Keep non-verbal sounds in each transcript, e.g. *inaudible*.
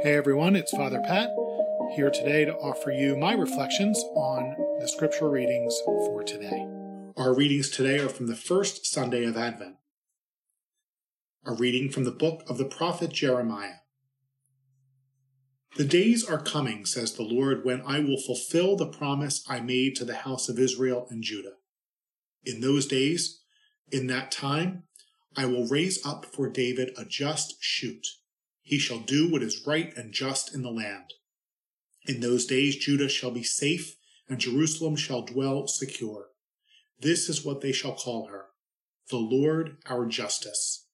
Hey everyone, it's Father Pat here today to offer you my reflections on the scripture readings for today. Our readings today are from the first Sunday of Advent. A reading from the book of the prophet Jeremiah. The days are coming, says the Lord, when I will fulfill the promise I made to the house of Israel and Judah. In those days, in that time, I will raise up for David a just shoot he shall do what is right and just in the land. In those days Judah shall be safe, and Jerusalem shall dwell secure. This is what they shall call her the Lord our justice.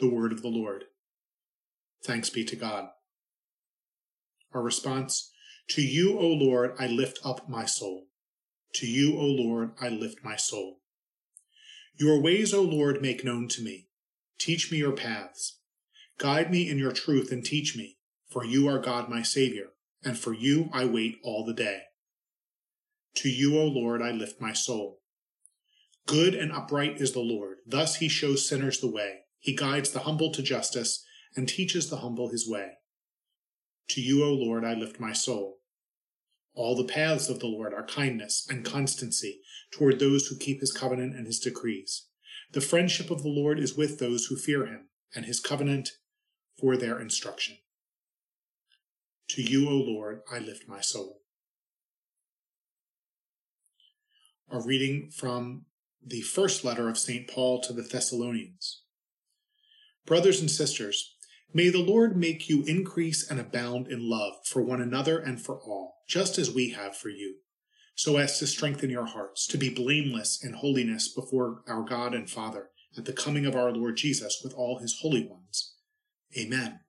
The word of the Lord. Thanks be to God. Our response To you, O Lord, I lift up my soul. To you, O Lord, I lift my soul. Your ways, O Lord, make known to me. Teach me your paths. Guide me in your truth and teach me, for you are God my Savior, and for you I wait all the day. To you, O Lord, I lift my soul. Good and upright is the Lord. Thus he shows sinners the way. He guides the humble to justice and teaches the humble his way. To you, O Lord, I lift my soul. All the paths of the Lord are kindness and constancy toward those who keep his covenant and his decrees. The friendship of the Lord is with those who fear him, and his covenant for their instruction. To you, O Lord, I lift my soul. A reading from the first letter of St. Paul to the Thessalonians. Brothers and sisters, may the Lord make you increase and abound in love for one another and for all, just as we have for you so as to strengthen your hearts, to be blameless in holiness before our God and Father at the coming of our Lord Jesus with all his holy ones. Amen.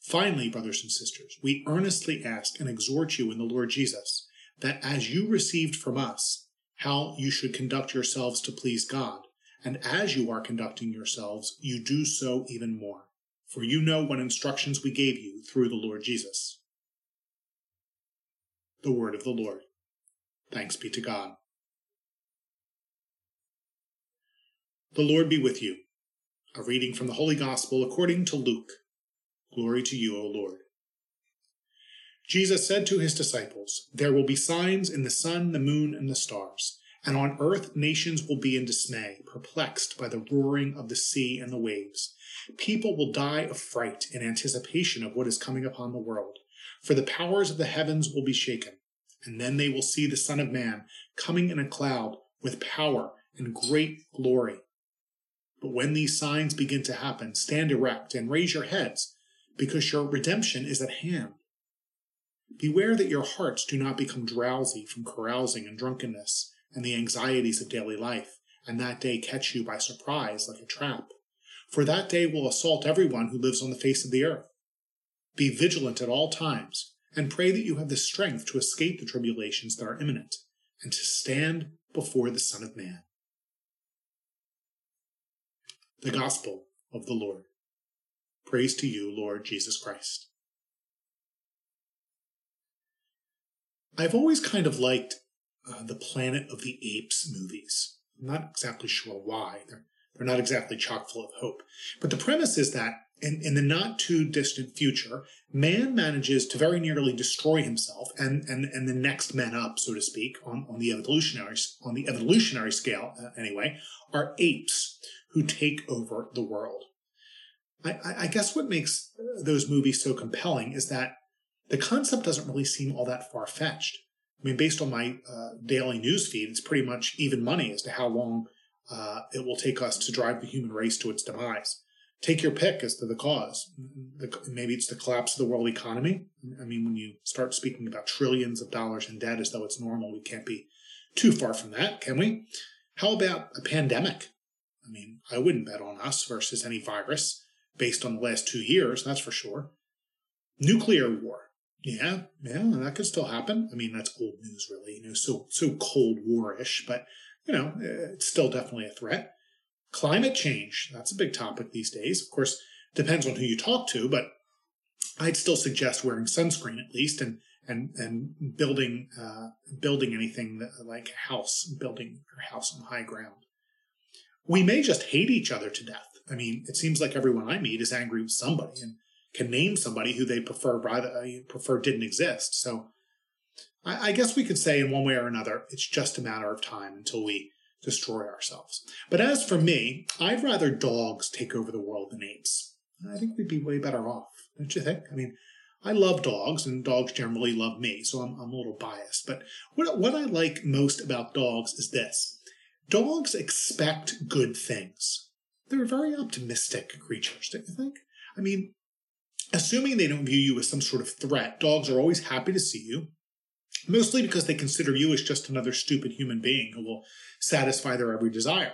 Finally, brothers and sisters, we earnestly ask and exhort you in the Lord Jesus that as you received from us how you should conduct yourselves to please God, and as you are conducting yourselves, you do so even more. For you know what instructions we gave you through the Lord Jesus. The word of the Lord. Thanks be to God. The Lord be with you. A reading from the Holy Gospel according to Luke. Glory to you, O Lord. Jesus said to his disciples, There will be signs in the sun, the moon, and the stars, and on earth nations will be in dismay, perplexed by the roaring of the sea and the waves. People will die of fright in anticipation of what is coming upon the world, for the powers of the heavens will be shaken and then they will see the Son of Man coming in a cloud with power and great glory. But when these signs begin to happen, stand erect and raise your heads, because your redemption is at hand. Beware that your hearts do not become drowsy from carousing and drunkenness and the anxieties of daily life, and that day catch you by surprise like a trap. For that day will assault everyone who lives on the face of the earth. Be vigilant at all times and pray that you have the strength to escape the tribulations that are imminent and to stand before the Son of Man. The Gospel of the Lord. Praise to you, Lord Jesus Christ. I've always kind of liked uh, the Planet of the Apes movies. I'm not exactly sure why. They're, they're not exactly chock full of hope. But the premise is that in, in the not too distant future, man manages to very nearly destroy himself and, and, and the next men up, so to speak, on, on the evolutionary on the evolutionary scale uh, anyway, are apes who take over the world. I, I guess what makes those movies so compelling is that the concept doesn't really seem all that far fetched. I mean, based on my uh, daily news feed, it's pretty much even money as to how long uh, it will take us to drive the human race to its demise take your pick as to the cause. Mm-hmm. Maybe it's the collapse of the world economy. I mean, when you start speaking about trillions of dollars in debt as though it's normal, we can't be too far from that, can we? How about a pandemic? I mean, I wouldn't bet on us versus any virus based on the last two years, that's for sure. Nuclear war. Yeah, yeah, that could still happen. I mean, that's old news, really. You know, so so Cold War-ish, but you know, it's still definitely a threat. Climate change, that's a big topic these days. Of course, depends on who you talk to, but I'd still suggest wearing sunscreen at least and and and building uh, building anything that, like a house, building your house on high ground. We may just hate each other to death. I mean, it seems like everyone I meet is angry with somebody, and can name somebody who they prefer rather uh, prefer didn't exist. So I, I guess we could say in one way or another, it's just a matter of time until we destroy ourselves. But as for me, I'd rather dogs take over the world than apes. I think we'd be way better off, don't you think? I mean, I love dogs, and dogs generally love me, so I'm, I'm a little biased. But what, what I like most about dogs is this dogs expect good things. They're very optimistic creatures, don't you think? I mean, assuming they don't view you as some sort of threat, dogs are always happy to see you, mostly because they consider you as just another stupid human being who will satisfy their every desire.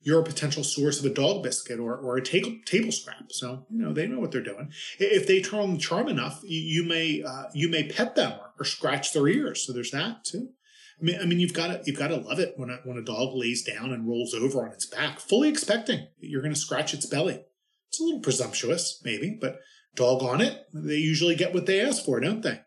You're a potential source of a dog biscuit or, or a table, table scrap. So, you know, they know what they're doing. If they turn on the charm enough, you, you may, uh, you may pet them or, or scratch their ears. So there's that too. I mean, I mean, you've got to you've got to love it when a, when a dog lays down and rolls over on its back, fully expecting that you're going to scratch its belly. It's a little presumptuous, maybe, but dog on it, they usually get what they ask for, don't they?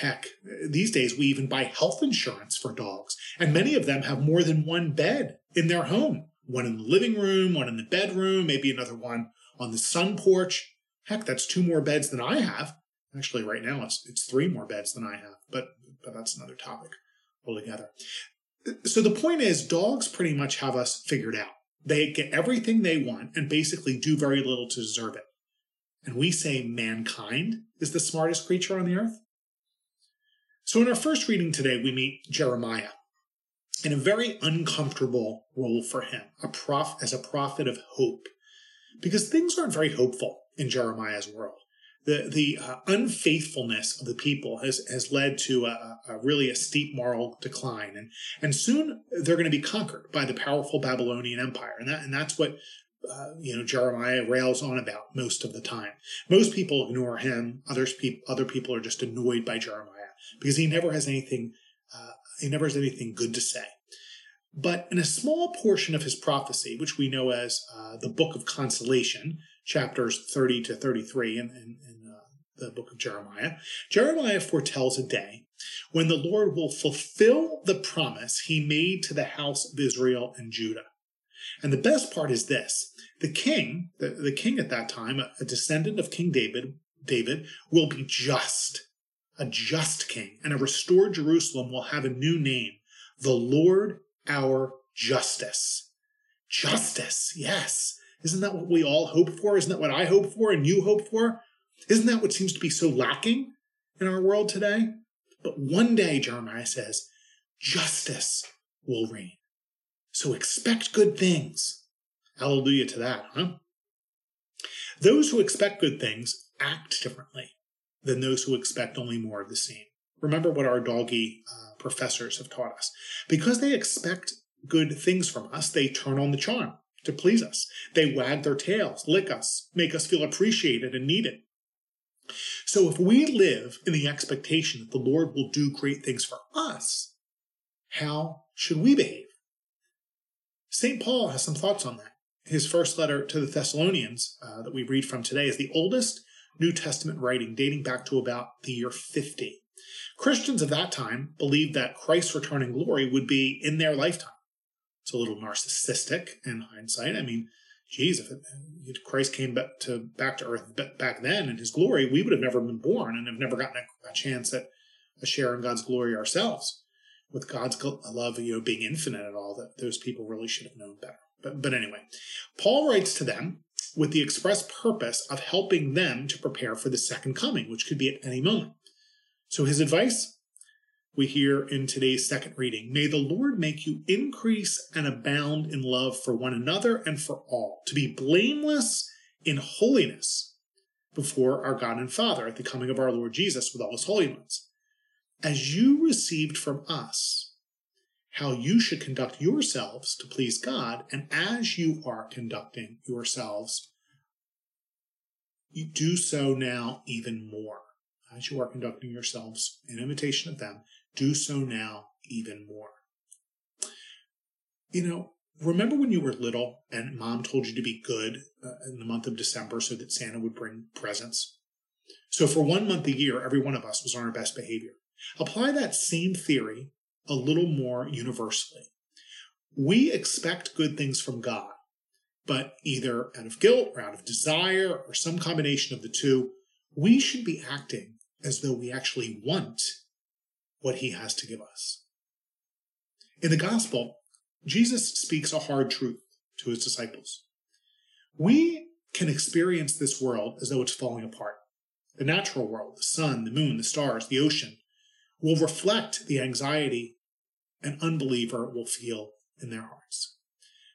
Heck, these days we even buy health insurance for dogs, and many of them have more than one bed in their home one in the living room, one in the bedroom, maybe another one on the sun porch. Heck, that's two more beds than I have. Actually, right now it's, it's three more beds than I have, but, but that's another topic altogether. So the point is, dogs pretty much have us figured out. They get everything they want and basically do very little to deserve it. And we say mankind is the smartest creature on the earth. So in our first reading today, we meet Jeremiah in a very uncomfortable role for him, a prof, as a prophet of hope, because things aren't very hopeful in Jeremiah's world. The, the uh, unfaithfulness of the people has, has led to a, a really a steep moral decline. And, and soon they're going to be conquered by the powerful Babylonian Empire. And, that, and that's what uh, you know Jeremiah rails on about most of the time. Most people ignore him. Others pe- other people are just annoyed by Jeremiah because he never has anything uh, he never has anything good to say. But in a small portion of his prophecy, which we know as uh, the Book of Consolation, chapters 30 to 33 in, in, in uh, the book of Jeremiah, Jeremiah foretells a day when the Lord will fulfill the promise he made to the house of Israel and Judah. And the best part is this the king, the, the king at that time, a, a descendant of King David, David, will be just a just king, and a restored Jerusalem will have a new name, the Lord our justice. Justice, yes. Isn't that what we all hope for? Isn't that what I hope for and you hope for? Isn't that what seems to be so lacking in our world today? But one day, Jeremiah says, justice will reign. So expect good things. Hallelujah to that, huh? Those who expect good things act differently than those who expect only more of the same. Remember what our doggy uh, professors have taught us. Because they expect good things from us, they turn on the charm to please us. They wag their tails, lick us, make us feel appreciated and needed. So if we live in the expectation that the Lord will do great things for us, how should we behave? St. Paul has some thoughts on that. His first letter to the Thessalonians uh, that we read from today is the oldest New Testament writing dating back to about the year 50. Christians of that time believed that Christ's returning glory would be in their lifetime. It's a little narcissistic in hindsight. I mean, geez, if, if Christ came back to back to earth back then in his glory, we would have never been born and have never gotten a, a chance at a share in God's glory ourselves. With God's love, you know, being infinite and all, that those people really should have known better. But, but anyway, Paul writes to them with the express purpose of helping them to prepare for the second coming, which could be at any moment. So his advice we hear in today's second reading May the Lord make you increase and abound in love for one another and for all, to be blameless in holiness before our God and Father at the coming of our Lord Jesus with all his holy ones. As you received from us how you should conduct yourselves to please God, and as you are conducting yourselves, you do so now even more as you are conducting yourselves in imitation of them, do so now even more. You know, remember when you were little and mom told you to be good uh, in the month of December so that Santa would bring presents? So for one month a year, every one of us was on our best behavior. Apply that same theory a little more universally. We expect good things from God, but either out of guilt or out of desire or some combination of the two, we should be acting as though we actually want what he has to give us. In the gospel, Jesus speaks a hard truth to his disciples. We can experience this world as though it's falling apart. The natural world, the sun, the moon, the stars, the ocean, will reflect the anxiety an unbeliever will feel in their hearts.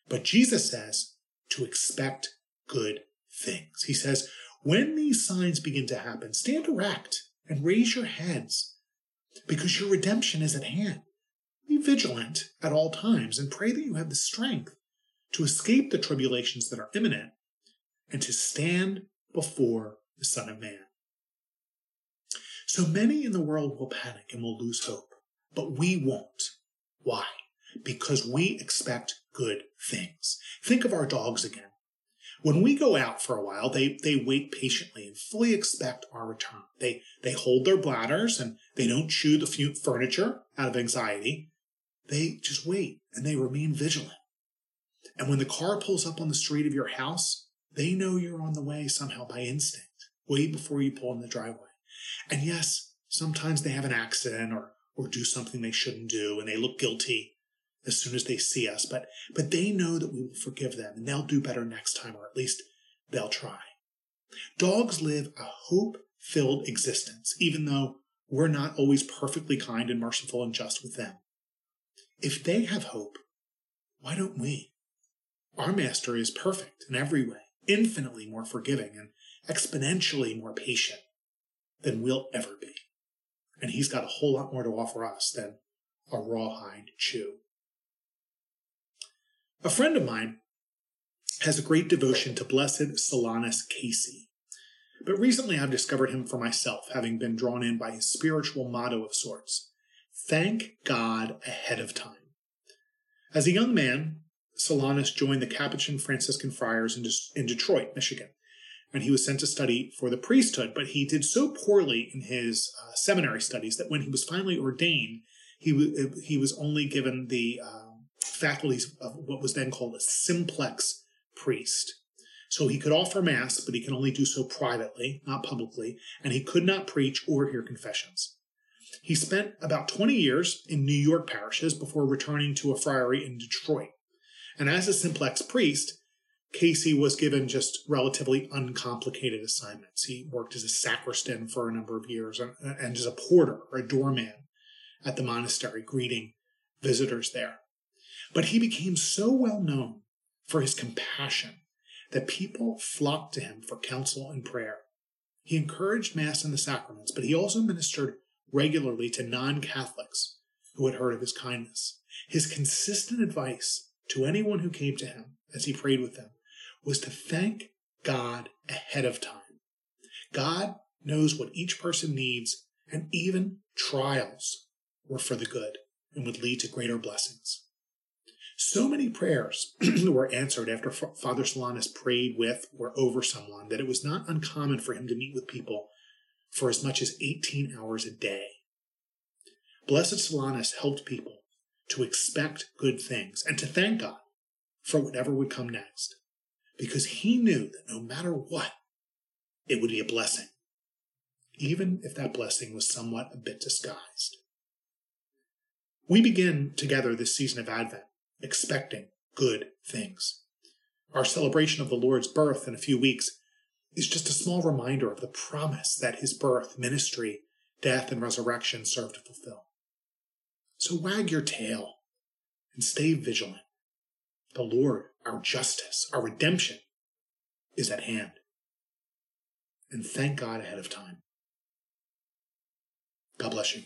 But Jesus says to expect good things. He says, when these signs begin to happen, stand erect and raise your heads because your redemption is at hand. Be vigilant at all times and pray that you have the strength to escape the tribulations that are imminent and to stand before the Son of Man. So many in the world will panic and will lose hope, but we won't. Why? Because we expect good things. Think of our dogs again. When we go out for a while, they, they wait patiently and fully expect our return. They, they hold their bladders and they don't chew the furniture out of anxiety. They just wait and they remain vigilant. And when the car pulls up on the street of your house, they know you're on the way somehow by instinct, way before you pull in the driveway. And yes, sometimes they have an accident or, or do something they shouldn't do and they look guilty as soon as they see us, but, but they know that we will forgive them and they'll do better next time, or at least they'll try. Dogs live a hope filled existence, even though we're not always perfectly kind and merciful and just with them. If they have hope, why don't we? Our master is perfect in every way, infinitely more forgiving and exponentially more patient than we'll ever be. And he's got a whole lot more to offer us than a rawhide chew. A friend of mine has a great devotion to Blessed Solanus Casey. But recently I've discovered him for myself, having been drawn in by his spiritual motto of sorts Thank God ahead of time. As a young man, Solanus joined the Capuchin Franciscan Friars in, De- in Detroit, Michigan, and he was sent to study for the priesthood. But he did so poorly in his uh, seminary studies that when he was finally ordained, he, w- he was only given the um, faculties of what was then called a simplex priest. So he could offer Mass, but he can only do so privately, not publicly, and he could not preach or hear confessions. He spent about 20 years in New York parishes before returning to a friary in Detroit. And as a simplex priest, Casey was given just relatively uncomplicated assignments. He worked as a sacristan for a number of years and, and as a porter or a doorman at the monastery, greeting visitors there. But he became so well known for his compassion that people flocked to him for counsel and prayer. He encouraged Mass and the sacraments, but he also ministered regularly to non Catholics who had heard of his kindness. His consistent advice to anyone who came to him as he prayed with them was to thank God ahead of time. God knows what each person needs, and even trials were for the good and would lead to greater blessings. So many prayers *clears throat* were answered after Father Solanus prayed with or over someone that it was not uncommon for him to meet with people for as much as 18 hours a day. Blessed Solanus helped people to expect good things and to thank God for whatever would come next, because he knew that no matter what, it would be a blessing, even if that blessing was somewhat a bit disguised. We begin together this season of Advent expecting good things. Our celebration of the Lord's birth in a few weeks is just a small reminder of the promise that his birth, ministry, death, and resurrection serve to fulfill. So wag your tail and stay vigilant. The Lord, our justice, our redemption, is at hand. And thank God ahead of time. God bless you.